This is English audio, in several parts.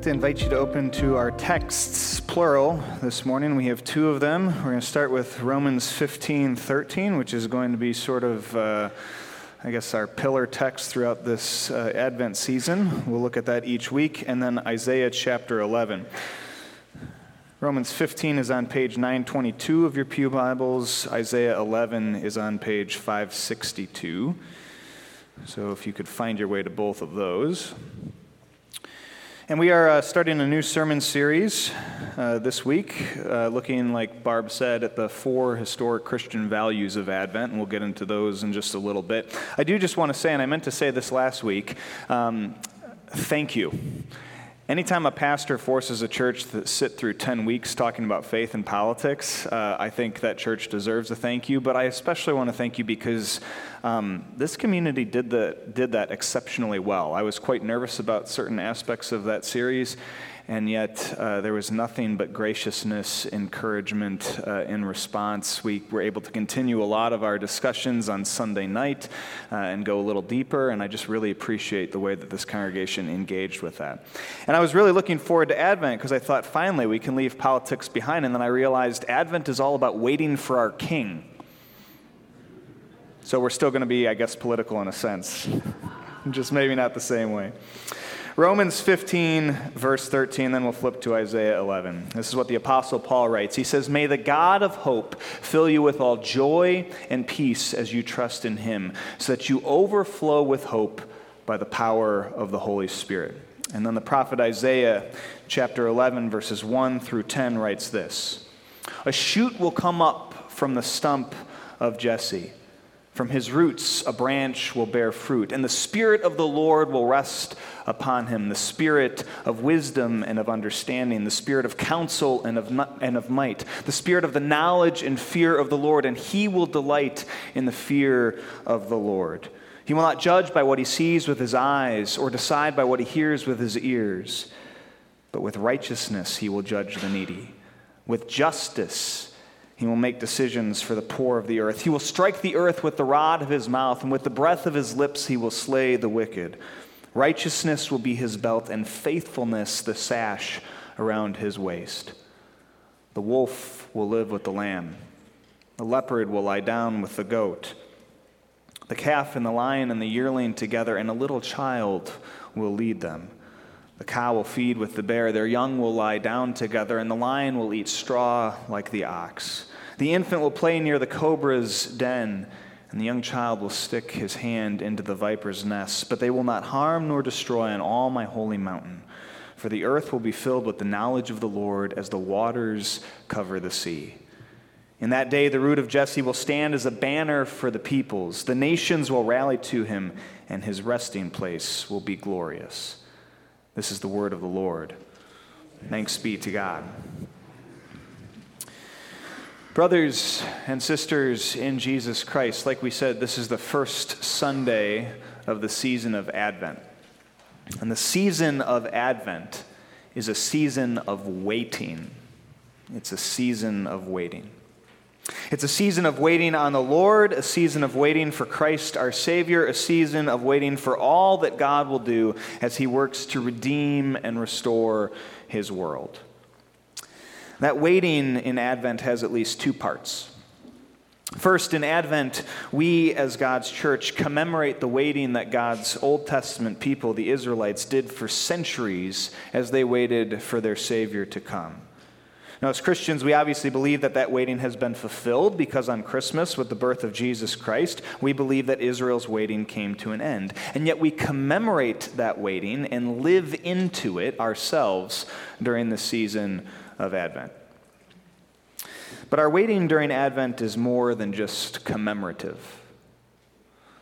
like to invite you to open to our texts, plural, this morning. We have two of them. We're going to start with Romans 15 13, which is going to be sort of, uh, I guess, our pillar text throughout this uh, Advent season. We'll look at that each week. And then Isaiah chapter 11. Romans 15 is on page 922 of your Pew Bibles, Isaiah 11 is on page 562. So if you could find your way to both of those. And we are uh, starting a new sermon series uh, this week, uh, looking, like Barb said, at the four historic Christian values of Advent, and we'll get into those in just a little bit. I do just want to say, and I meant to say this last week, um, thank you. Anytime a pastor forces a church to sit through 10 weeks talking about faith and politics, uh, I think that church deserves a thank you. But I especially want to thank you because um, this community did, the, did that exceptionally well. I was quite nervous about certain aspects of that series, and yet uh, there was nothing but graciousness, encouragement uh, in response. We were able to continue a lot of our discussions on Sunday night uh, and go a little deeper, and I just really appreciate the way that this congregation engaged with that. And I was really looking forward to Advent because I thought finally we can leave politics behind, and then I realized Advent is all about waiting for our king. So we're still going to be, I guess, political in a sense, just maybe not the same way. Romans 15, verse 13, then we'll flip to Isaiah 11. This is what the Apostle Paul writes. He says, May the God of hope fill you with all joy and peace as you trust in him, so that you overflow with hope by the power of the Holy Spirit. And then the prophet Isaiah, chapter 11, verses 1 through 10, writes this A shoot will come up from the stump of Jesse. From his roots, a branch will bear fruit, and the Spirit of the Lord will rest upon him the Spirit of wisdom and of understanding, the Spirit of counsel and of, and of might, the Spirit of the knowledge and fear of the Lord, and he will delight in the fear of the Lord. He will not judge by what he sees with his eyes or decide by what he hears with his ears, but with righteousness he will judge the needy. With justice, he will make decisions for the poor of the earth. He will strike the earth with the rod of his mouth, and with the breath of his lips he will slay the wicked. Righteousness will be his belt, and faithfulness the sash around his waist. The wolf will live with the lamb. The leopard will lie down with the goat. The calf and the lion and the yearling together, and a little child will lead them. The cow will feed with the bear, their young will lie down together, and the lion will eat straw like the ox. The infant will play near the cobra's den, and the young child will stick his hand into the viper's nest. But they will not harm nor destroy on all my holy mountain. For the earth will be filled with the knowledge of the Lord as the waters cover the sea. In that day, the root of Jesse will stand as a banner for the peoples. The nations will rally to him, and his resting place will be glorious. This is the word of the Lord. Thanks be to God. Brothers and sisters in Jesus Christ, like we said, this is the first Sunday of the season of Advent. And the season of Advent is a season of waiting. It's a season of waiting. It's a season of waiting on the Lord, a season of waiting for Christ our Savior, a season of waiting for all that God will do as He works to redeem and restore His world. That waiting in Advent has at least two parts. First, in Advent, we as God's church commemorate the waiting that God's Old Testament people, the Israelites, did for centuries as they waited for their Savior to come. Now, as Christians, we obviously believe that that waiting has been fulfilled because on Christmas, with the birth of Jesus Christ, we believe that Israel's waiting came to an end. And yet we commemorate that waiting and live into it ourselves during the season of Advent. But our waiting during Advent is more than just commemorative.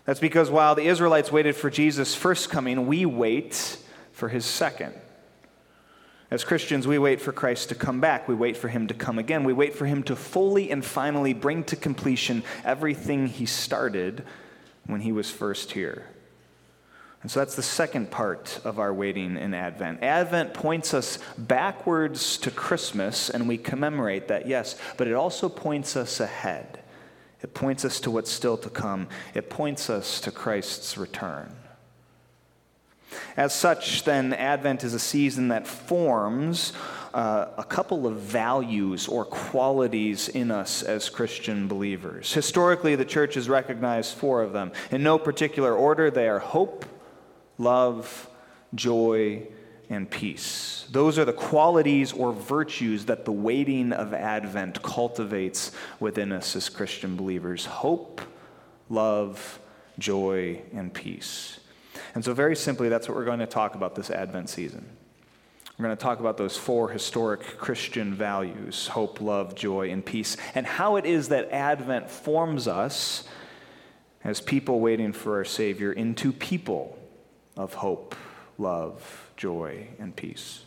That's because while the Israelites waited for Jesus' first coming, we wait for his second. As Christians, we wait for Christ to come back. We wait for him to come again. We wait for him to fully and finally bring to completion everything he started when he was first here. And so that's the second part of our waiting in Advent. Advent points us backwards to Christmas, and we commemorate that, yes, but it also points us ahead. It points us to what's still to come, it points us to Christ's return. As such, then, Advent is a season that forms uh, a couple of values or qualities in us as Christian believers. Historically, the church has recognized four of them. In no particular order, they are hope, love, joy, and peace. Those are the qualities or virtues that the waiting of Advent cultivates within us as Christian believers hope, love, joy, and peace. And so, very simply, that's what we're going to talk about this Advent season. We're going to talk about those four historic Christian values hope, love, joy, and peace, and how it is that Advent forms us as people waiting for our Savior into people of hope, love, joy, and peace.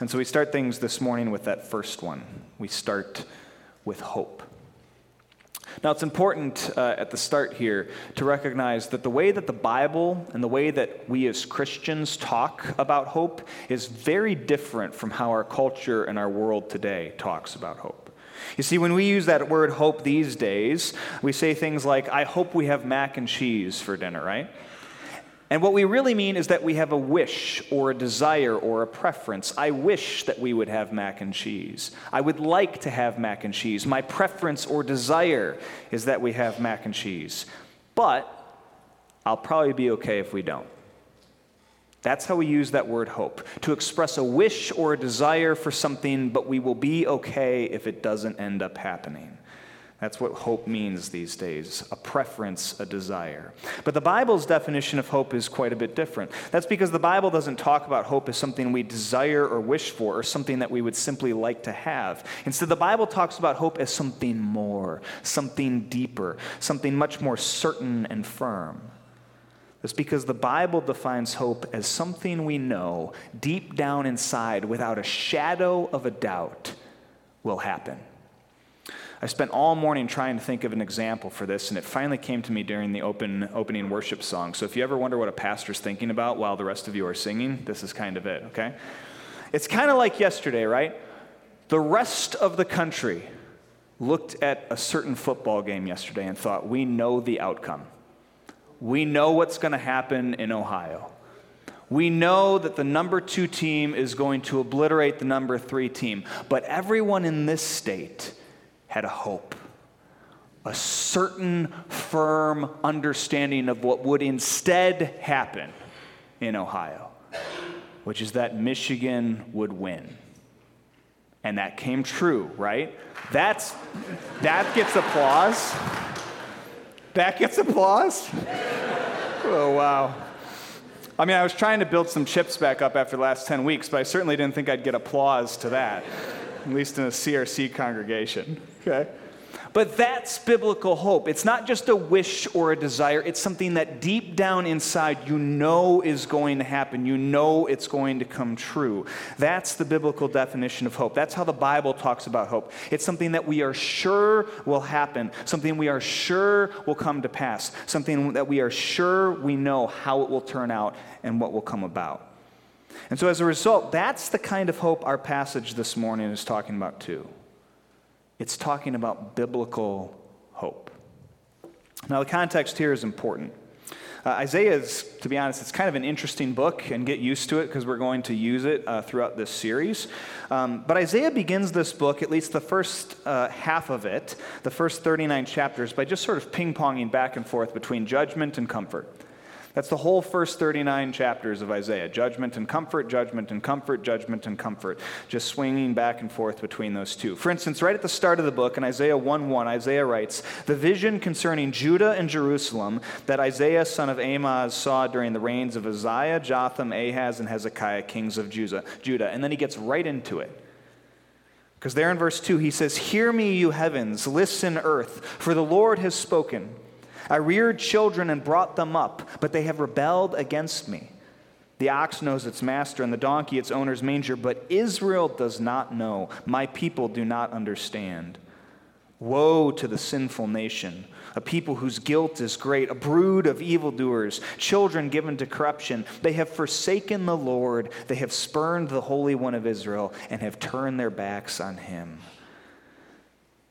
And so we start things this morning with that first one. We start with hope. Now, it's important uh, at the start here to recognize that the way that the Bible and the way that we as Christians talk about hope is very different from how our culture and our world today talks about hope. You see, when we use that word hope these days, we say things like, I hope we have mac and cheese for dinner, right? And what we really mean is that we have a wish or a desire or a preference. I wish that we would have mac and cheese. I would like to have mac and cheese. My preference or desire is that we have mac and cheese. But I'll probably be okay if we don't. That's how we use that word hope to express a wish or a desire for something, but we will be okay if it doesn't end up happening. That's what hope means these days a preference, a desire. But the Bible's definition of hope is quite a bit different. That's because the Bible doesn't talk about hope as something we desire or wish for or something that we would simply like to have. Instead, the Bible talks about hope as something more, something deeper, something much more certain and firm. That's because the Bible defines hope as something we know deep down inside without a shadow of a doubt will happen. I spent all morning trying to think of an example for this, and it finally came to me during the open, opening worship song. So if you ever wonder what a pastor's thinking about while the rest of you are singing, this is kind of it, okay? It's kind of like yesterday, right? The rest of the country looked at a certain football game yesterday and thought, we know the outcome. We know what's going to happen in Ohio. We know that the number two team is going to obliterate the number three team. But everyone in this state had a hope, a certain firm understanding of what would instead happen in Ohio, which is that Michigan would win. And that came true, right? That's that gets applause. That gets applause. Oh wow. I mean, I was trying to build some chips back up after the last 10 weeks, but I certainly didn't think I'd get applause to that, at least in a CRC congregation. Okay? But that's biblical hope. It's not just a wish or a desire, it's something that deep down inside you know is going to happen. You know it's going to come true. That's the biblical definition of hope. That's how the Bible talks about hope. It's something that we are sure will happen, something we are sure will come to pass, something that we are sure we know how it will turn out and what will come about. And so, as a result, that's the kind of hope our passage this morning is talking about, too. It's talking about biblical hope. Now, the context here is important. Uh, Isaiah is, to be honest, it's kind of an interesting book, and get used to it because we're going to use it uh, throughout this series. Um, but Isaiah begins this book, at least the first uh, half of it, the first 39 chapters, by just sort of ping ponging back and forth between judgment and comfort. That's the whole first 39 chapters of Isaiah judgment and comfort, judgment and comfort, judgment and comfort, just swinging back and forth between those two. For instance, right at the start of the book in Isaiah 1 1, Isaiah writes, The vision concerning Judah and Jerusalem that Isaiah, son of Amoz, saw during the reigns of Uzziah, Jotham, Ahaz, and Hezekiah, kings of Judah. And then he gets right into it. Because there in verse 2, he says, Hear me, you heavens, listen, earth, for the Lord has spoken. I reared children and brought them up, but they have rebelled against me. The ox knows its master, and the donkey its owner's manger, but Israel does not know. My people do not understand. Woe to the sinful nation, a people whose guilt is great, a brood of evildoers, children given to corruption. They have forsaken the Lord, they have spurned the Holy One of Israel, and have turned their backs on him.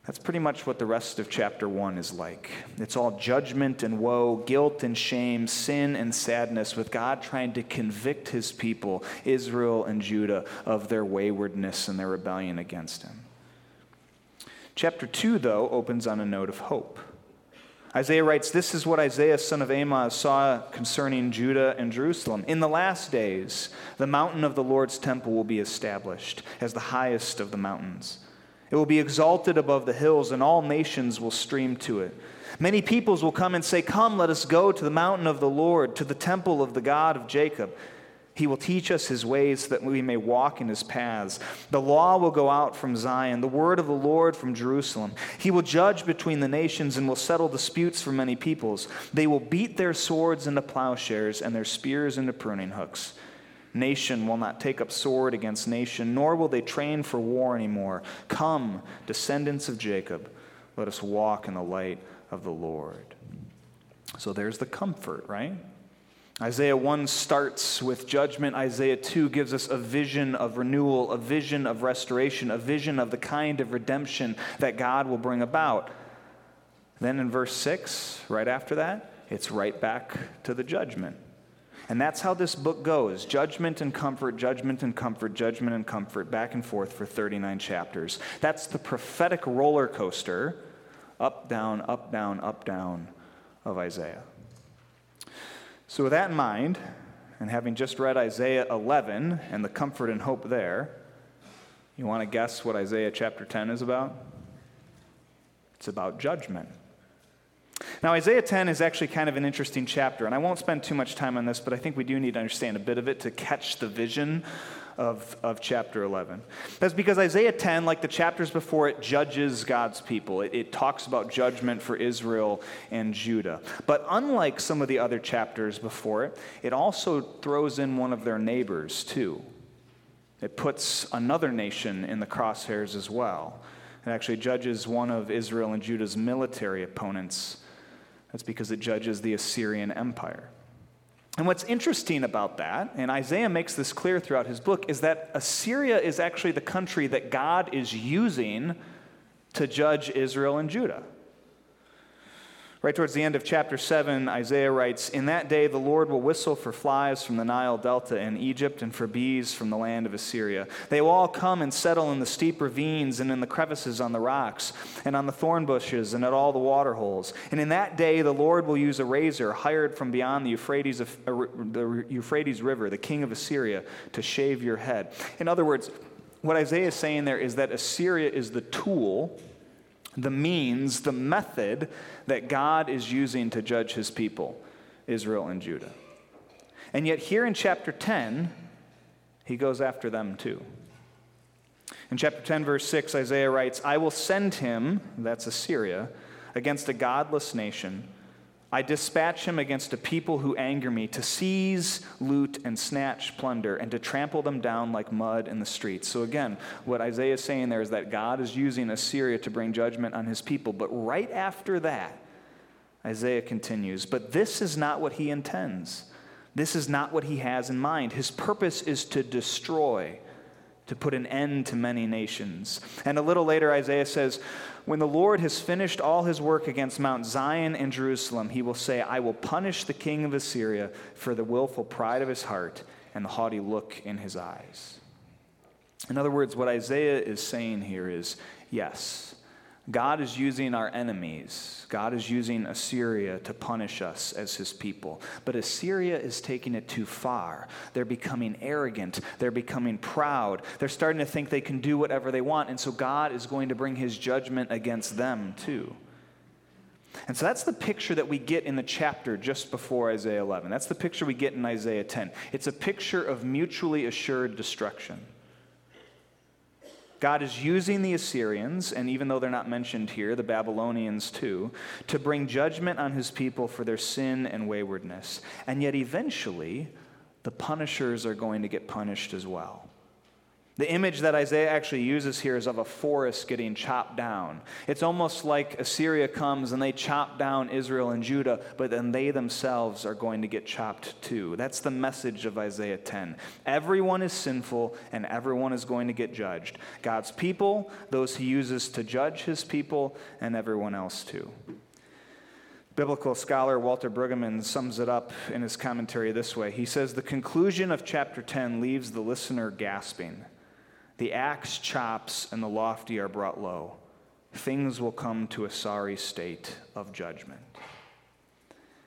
That's pretty much what the rest of chapter 1 is like. It's all judgment and woe, guilt and shame, sin and sadness, with God trying to convict his people, Israel and Judah, of their waywardness and their rebellion against him. Chapter 2, though, opens on a note of hope. Isaiah writes, This is what Isaiah, son of Amoz, saw concerning Judah and Jerusalem. In the last days, the mountain of the Lord's temple will be established as the highest of the mountains it will be exalted above the hills, and all nations will stream to it. Many peoples will come and say, Come, let us go to the mountain of the Lord, to the temple of the God of Jacob. He will teach us his ways that we may walk in his paths. The law will go out from Zion, the word of the Lord from Jerusalem. He will judge between the nations and will settle disputes for many peoples. They will beat their swords into plowshares and their spears into pruning hooks. Nation will not take up sword against nation, nor will they train for war anymore. Come, descendants of Jacob, let us walk in the light of the Lord. So there's the comfort, right? Isaiah 1 starts with judgment. Isaiah 2 gives us a vision of renewal, a vision of restoration, a vision of the kind of redemption that God will bring about. Then in verse 6, right after that, it's right back to the judgment. And that's how this book goes judgment and comfort, judgment and comfort, judgment and comfort, back and forth for 39 chapters. That's the prophetic roller coaster up, down, up, down, up, down of Isaiah. So, with that in mind, and having just read Isaiah 11 and the comfort and hope there, you want to guess what Isaiah chapter 10 is about? It's about judgment. Now, Isaiah 10 is actually kind of an interesting chapter, and I won't spend too much time on this, but I think we do need to understand a bit of it to catch the vision of, of chapter 11. That's because Isaiah 10, like the chapters before it, judges God's people. It, it talks about judgment for Israel and Judah. But unlike some of the other chapters before it, it also throws in one of their neighbors, too. It puts another nation in the crosshairs as well. It actually judges one of Israel and Judah's military opponents that's because it judges the Assyrian Empire. And what's interesting about that, and Isaiah makes this clear throughout his book, is that Assyria is actually the country that God is using to judge Israel and Judah. Right towards the end of chapter 7, Isaiah writes In that day the Lord will whistle for flies from the Nile Delta in Egypt and for bees from the land of Assyria. They will all come and settle in the steep ravines and in the crevices on the rocks and on the thorn bushes and at all the water holes. And in that day the Lord will use a razor hired from beyond the Euphrates, of, uh, the Euphrates River, the king of Assyria, to shave your head. In other words, what Isaiah is saying there is that Assyria is the tool the means, the method that God is using to judge his people, Israel and Judah. And yet, here in chapter 10, he goes after them too. In chapter 10, verse 6, Isaiah writes, I will send him, that's Assyria, against a godless nation I dispatch him against a people who anger me, to seize, loot, and snatch plunder, and to trample them down like mud in the streets. So, again, what Isaiah is saying there is that God is using Assyria to bring judgment on his people. But right after that, Isaiah continues, But this is not what he intends. This is not what he has in mind. His purpose is to destroy, to put an end to many nations. And a little later, Isaiah says, when the Lord has finished all his work against Mount Zion and Jerusalem, he will say, I will punish the king of Assyria for the willful pride of his heart and the haughty look in his eyes. In other words, what Isaiah is saying here is yes, God is using our enemies. God is using Assyria to punish us as his people. But Assyria is taking it too far. They're becoming arrogant. They're becoming proud. They're starting to think they can do whatever they want. And so God is going to bring his judgment against them too. And so that's the picture that we get in the chapter just before Isaiah 11. That's the picture we get in Isaiah 10. It's a picture of mutually assured destruction. God is using the Assyrians, and even though they're not mentioned here, the Babylonians too, to bring judgment on his people for their sin and waywardness. And yet, eventually, the punishers are going to get punished as well. The image that Isaiah actually uses here is of a forest getting chopped down. It's almost like Assyria comes and they chop down Israel and Judah, but then they themselves are going to get chopped too. That's the message of Isaiah 10. Everyone is sinful and everyone is going to get judged. God's people, those he uses to judge his people, and everyone else too. Biblical scholar Walter Brueggemann sums it up in his commentary this way. He says, The conclusion of chapter 10 leaves the listener gasping. The axe chops and the lofty are brought low. Things will come to a sorry state of judgment.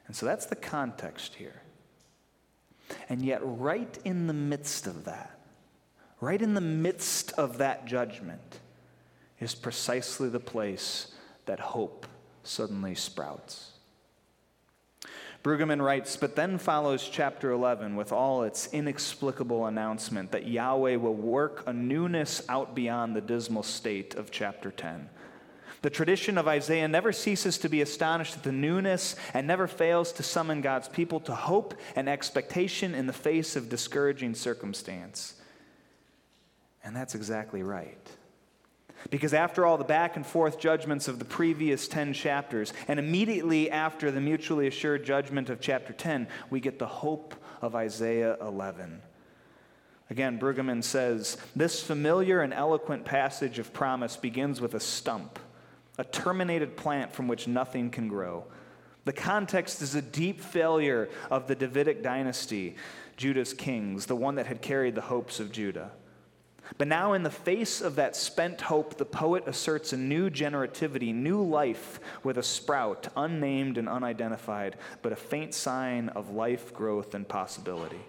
And so that's the context here. And yet, right in the midst of that, right in the midst of that judgment, is precisely the place that hope suddenly sprouts. Brueggemann writes, but then follows chapter 11 with all its inexplicable announcement that Yahweh will work a newness out beyond the dismal state of chapter 10. The tradition of Isaiah never ceases to be astonished at the newness and never fails to summon God's people to hope and expectation in the face of discouraging circumstance. And that's exactly right. Because after all the back and forth judgments of the previous 10 chapters, and immediately after the mutually assured judgment of chapter 10, we get the hope of Isaiah 11. Again, Brueggemann says this familiar and eloquent passage of promise begins with a stump, a terminated plant from which nothing can grow. The context is a deep failure of the Davidic dynasty, Judah's kings, the one that had carried the hopes of Judah. But now, in the face of that spent hope, the poet asserts a new generativity, new life with a sprout, unnamed and unidentified, but a faint sign of life, growth, and possibility.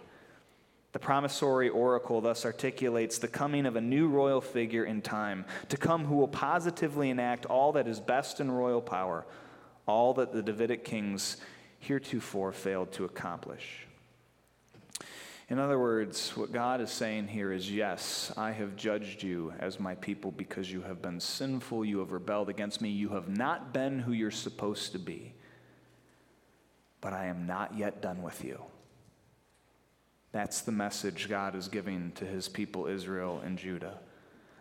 The promissory oracle thus articulates the coming of a new royal figure in time, to come who will positively enact all that is best in royal power, all that the Davidic kings heretofore failed to accomplish. In other words, what God is saying here is yes, I have judged you as my people because you have been sinful, you have rebelled against me, you have not been who you're supposed to be. But I am not yet done with you. That's the message God is giving to his people, Israel and Judah.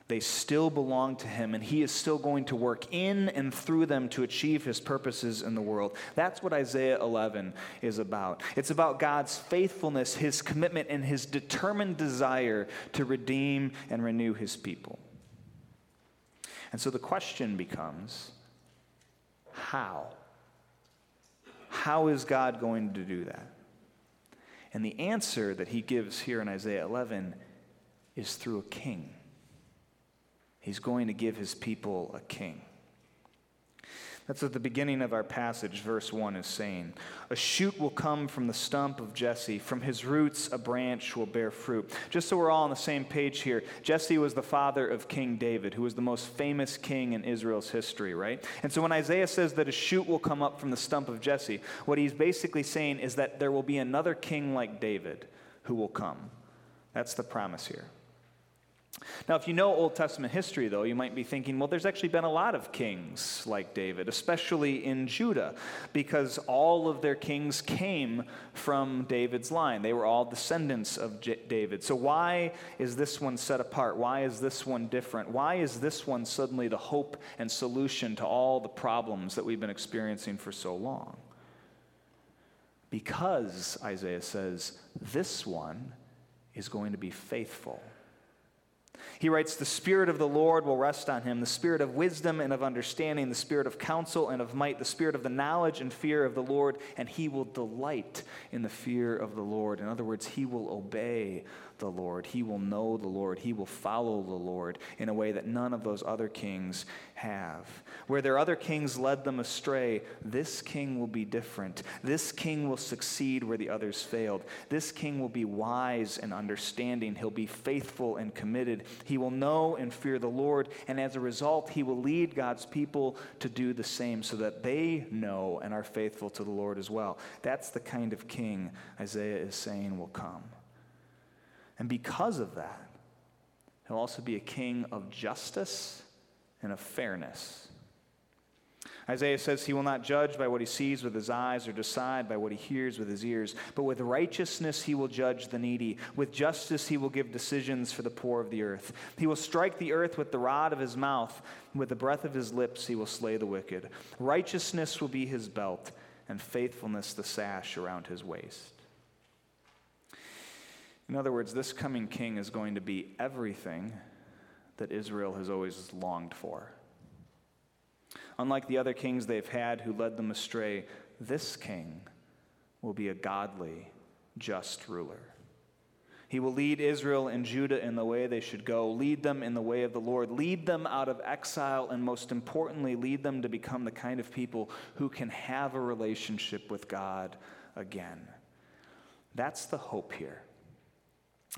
They still belong to Him, and He is still going to work in and through them to achieve His purposes in the world. That's what Isaiah 11 is about. It's about God's faithfulness, His commitment, and His determined desire to redeem and renew His people. And so the question becomes how? How is God going to do that? And the answer that He gives here in Isaiah 11 is through a king. He's going to give his people a king. That's what the beginning of our passage, verse 1, is saying. A shoot will come from the stump of Jesse. From his roots, a branch will bear fruit. Just so we're all on the same page here, Jesse was the father of King David, who was the most famous king in Israel's history, right? And so when Isaiah says that a shoot will come up from the stump of Jesse, what he's basically saying is that there will be another king like David who will come. That's the promise here. Now, if you know Old Testament history, though, you might be thinking, well, there's actually been a lot of kings like David, especially in Judah, because all of their kings came from David's line. They were all descendants of J- David. So, why is this one set apart? Why is this one different? Why is this one suddenly the hope and solution to all the problems that we've been experiencing for so long? Because, Isaiah says, this one is going to be faithful he writes, The Spirit of the Lord will rest on him, the Spirit of wisdom and of understanding, the Spirit of counsel and of might, the Spirit of the knowledge and fear of the Lord, and he will delight in the fear of the Lord. In other words, he will obey the Lord. He will know the Lord. He will follow the Lord in a way that none of those other kings have. Where their other kings led them astray, this king will be different. This king will succeed where the others failed. This king will be wise and understanding. He'll be faithful and committed. He will know and fear the Lord, and as a result, he will lead God's people to do the same so that they know and are faithful to the Lord as well. That's the kind of king Isaiah is saying will come. And because of that, he'll also be a king of justice and of fairness. Isaiah says he will not judge by what he sees with his eyes or decide by what he hears with his ears, but with righteousness he will judge the needy. With justice he will give decisions for the poor of the earth. He will strike the earth with the rod of his mouth, with the breath of his lips he will slay the wicked. Righteousness will be his belt, and faithfulness the sash around his waist. In other words, this coming king is going to be everything that Israel has always longed for. Unlike the other kings they've had who led them astray, this king will be a godly, just ruler. He will lead Israel and Judah in the way they should go, lead them in the way of the Lord, lead them out of exile, and most importantly, lead them to become the kind of people who can have a relationship with God again. That's the hope here.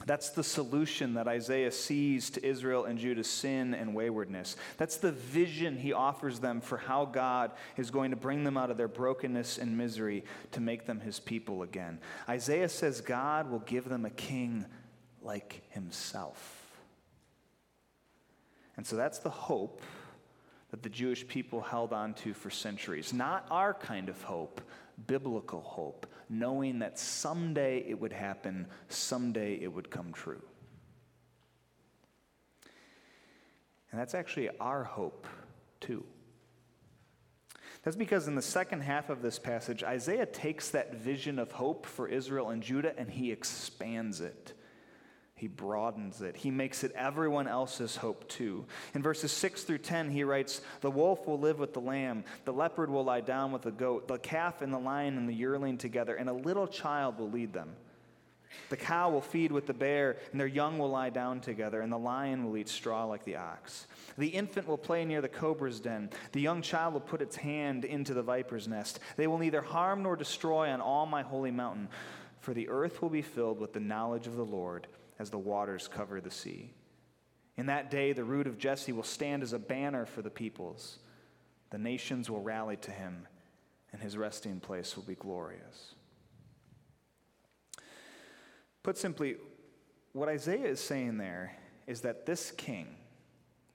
That's the solution that Isaiah sees to Israel and Judah's sin and waywardness. That's the vision he offers them for how God is going to bring them out of their brokenness and misery to make them his people again. Isaiah says God will give them a king like himself. And so that's the hope that the Jewish people held on to for centuries. Not our kind of hope, biblical hope, knowing that someday it would happen, someday it would come true. And that's actually our hope, too. That's because in the second half of this passage, Isaiah takes that vision of hope for Israel and Judah and he expands it. He broadens it. He makes it everyone else's hope too. In verses 6 through 10, he writes The wolf will live with the lamb, the leopard will lie down with the goat, the calf and the lion and the yearling together, and a little child will lead them. The cow will feed with the bear, and their young will lie down together, and the lion will eat straw like the ox. The infant will play near the cobra's den. The young child will put its hand into the viper's nest. They will neither harm nor destroy on all my holy mountain, for the earth will be filled with the knowledge of the Lord as the waters cover the sea. In that day, the root of Jesse will stand as a banner for the peoples. The nations will rally to him, and his resting place will be glorious. Put simply, what Isaiah is saying there is that this king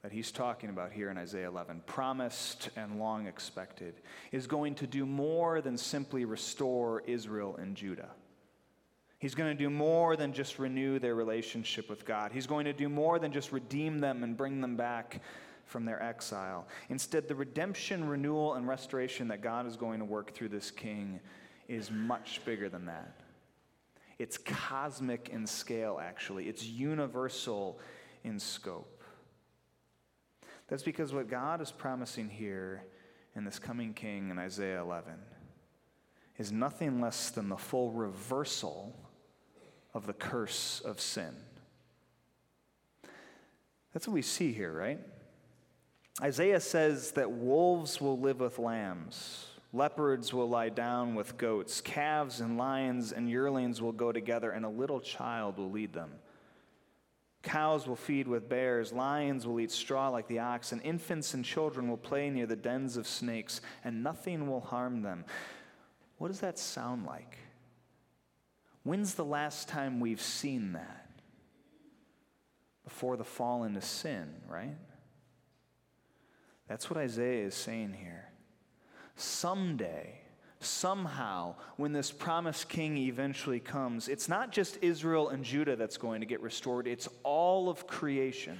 that he's talking about here in Isaiah 11, promised and long expected, is going to do more than simply restore Israel and Judah. He's going to do more than just renew their relationship with God. He's going to do more than just redeem them and bring them back from their exile. Instead, the redemption, renewal, and restoration that God is going to work through this king is much bigger than that. It's cosmic in scale, actually, it's universal in scope. That's because what God is promising here in this coming king in Isaiah 11 is nothing less than the full reversal of the curse of sin. That's what we see here, right? Isaiah says that wolves will live with lambs, leopards will lie down with goats, calves and lions and yearlings will go together, and a little child will lead them. Cows will feed with bears, lions will eat straw like the ox, and infants and children will play near the dens of snakes, and nothing will harm them. What does that sound like? When's the last time we've seen that? Before the fall into sin, right? That's what Isaiah is saying here. Someday, somehow, when this promised king eventually comes, it's not just Israel and Judah that's going to get restored, it's all of creation.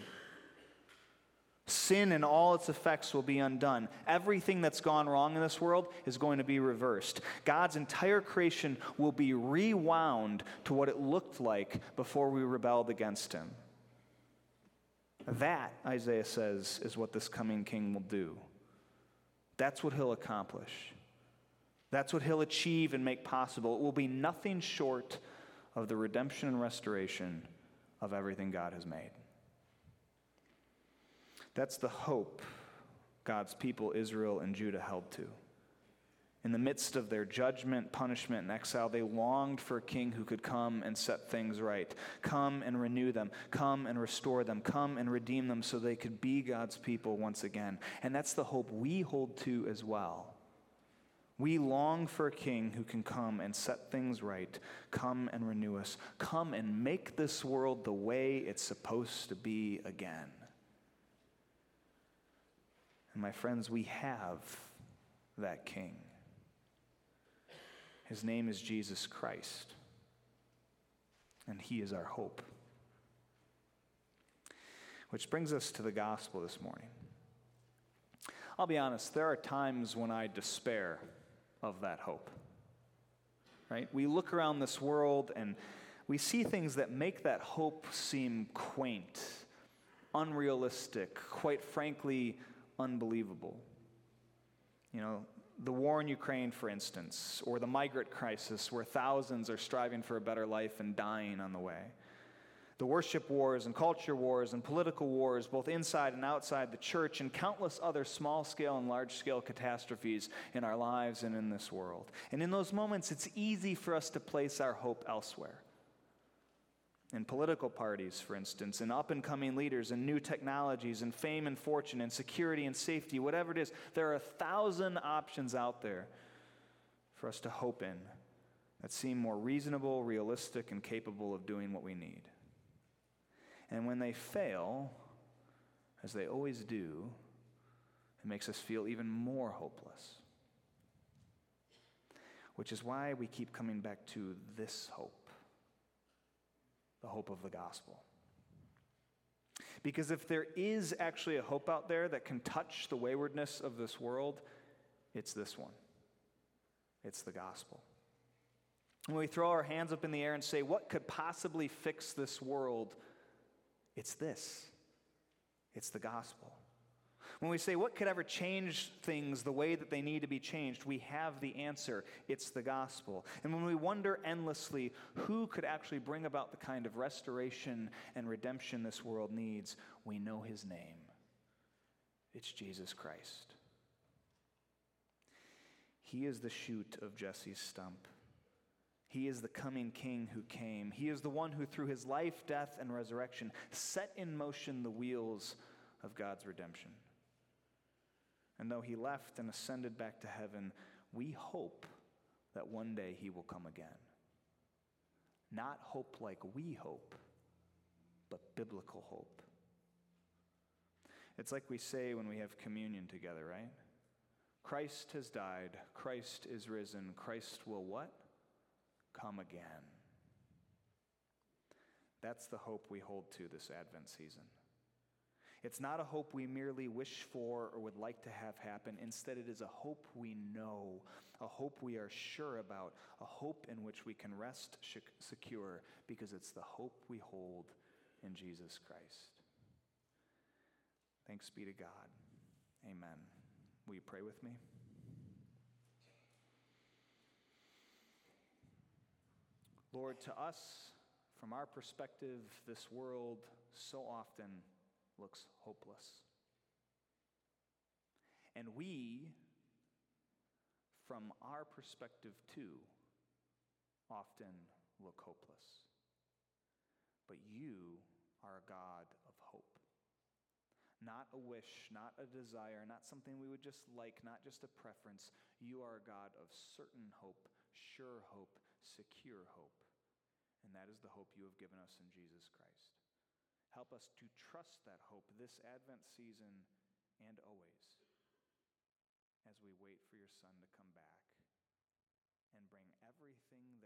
Sin and all its effects will be undone. Everything that's gone wrong in this world is going to be reversed. God's entire creation will be rewound to what it looked like before we rebelled against Him. That, Isaiah says, is what this coming king will do. That's what he'll accomplish. That's what he'll achieve and make possible. It will be nothing short of the redemption and restoration of everything God has made. That's the hope God's people, Israel and Judah, held to. In the midst of their judgment, punishment, and exile, they longed for a king who could come and set things right, come and renew them, come and restore them, come and redeem them so they could be God's people once again. And that's the hope we hold to as well. We long for a king who can come and set things right, come and renew us, come and make this world the way it's supposed to be again. And my friends, we have that king. His name is Jesus Christ, and he is our hope. Which brings us to the gospel this morning. I'll be honest, there are times when I despair of that hope. Right? We look around this world and we see things that make that hope seem quaint, unrealistic, quite frankly, unbelievable. You know, the war in Ukraine, for instance, or the migrant crisis where thousands are striving for a better life and dying on the way. The worship wars and culture wars and political wars, both inside and outside the church, and countless other small scale and large scale catastrophes in our lives and in this world. And in those moments, it's easy for us to place our hope elsewhere in political parties, for instance, in up and coming leaders, and new technologies, and fame and fortune, and security and safety, whatever it is, there are a thousand options out there for us to hope in that seem more reasonable, realistic, and capable of doing what we need. And when they fail, as they always do, it makes us feel even more hopeless. Which is why we keep coming back to this hope the hope of the gospel. Because if there is actually a hope out there that can touch the waywardness of this world, it's this one it's the gospel. When we throw our hands up in the air and say, What could possibly fix this world? It's this it's the gospel. When we say, what could ever change things the way that they need to be changed, we have the answer. It's the gospel. And when we wonder endlessly who could actually bring about the kind of restoration and redemption this world needs, we know his name. It's Jesus Christ. He is the shoot of Jesse's stump. He is the coming king who came. He is the one who, through his life, death, and resurrection, set in motion the wheels of God's redemption. And though he left and ascended back to heaven, we hope that one day he will come again. Not hope like we hope, but biblical hope. It's like we say when we have communion together, right? Christ has died, Christ is risen, Christ will what? Come again. That's the hope we hold to this Advent season. It's not a hope we merely wish for or would like to have happen. Instead, it is a hope we know, a hope we are sure about, a hope in which we can rest secure because it's the hope we hold in Jesus Christ. Thanks be to God. Amen. Will you pray with me? Lord, to us, from our perspective, this world so often looks hopeless. And we, from our perspective too, often look hopeless. But you are a God of hope. Not a wish, not a desire, not something we would just like, not just a preference. You are a God of certain hope, sure hope, secure hope. And that is the hope you have given us in Jesus Christ. Help us to trust that hope this Advent season and always as we wait for your Son to come back and bring everything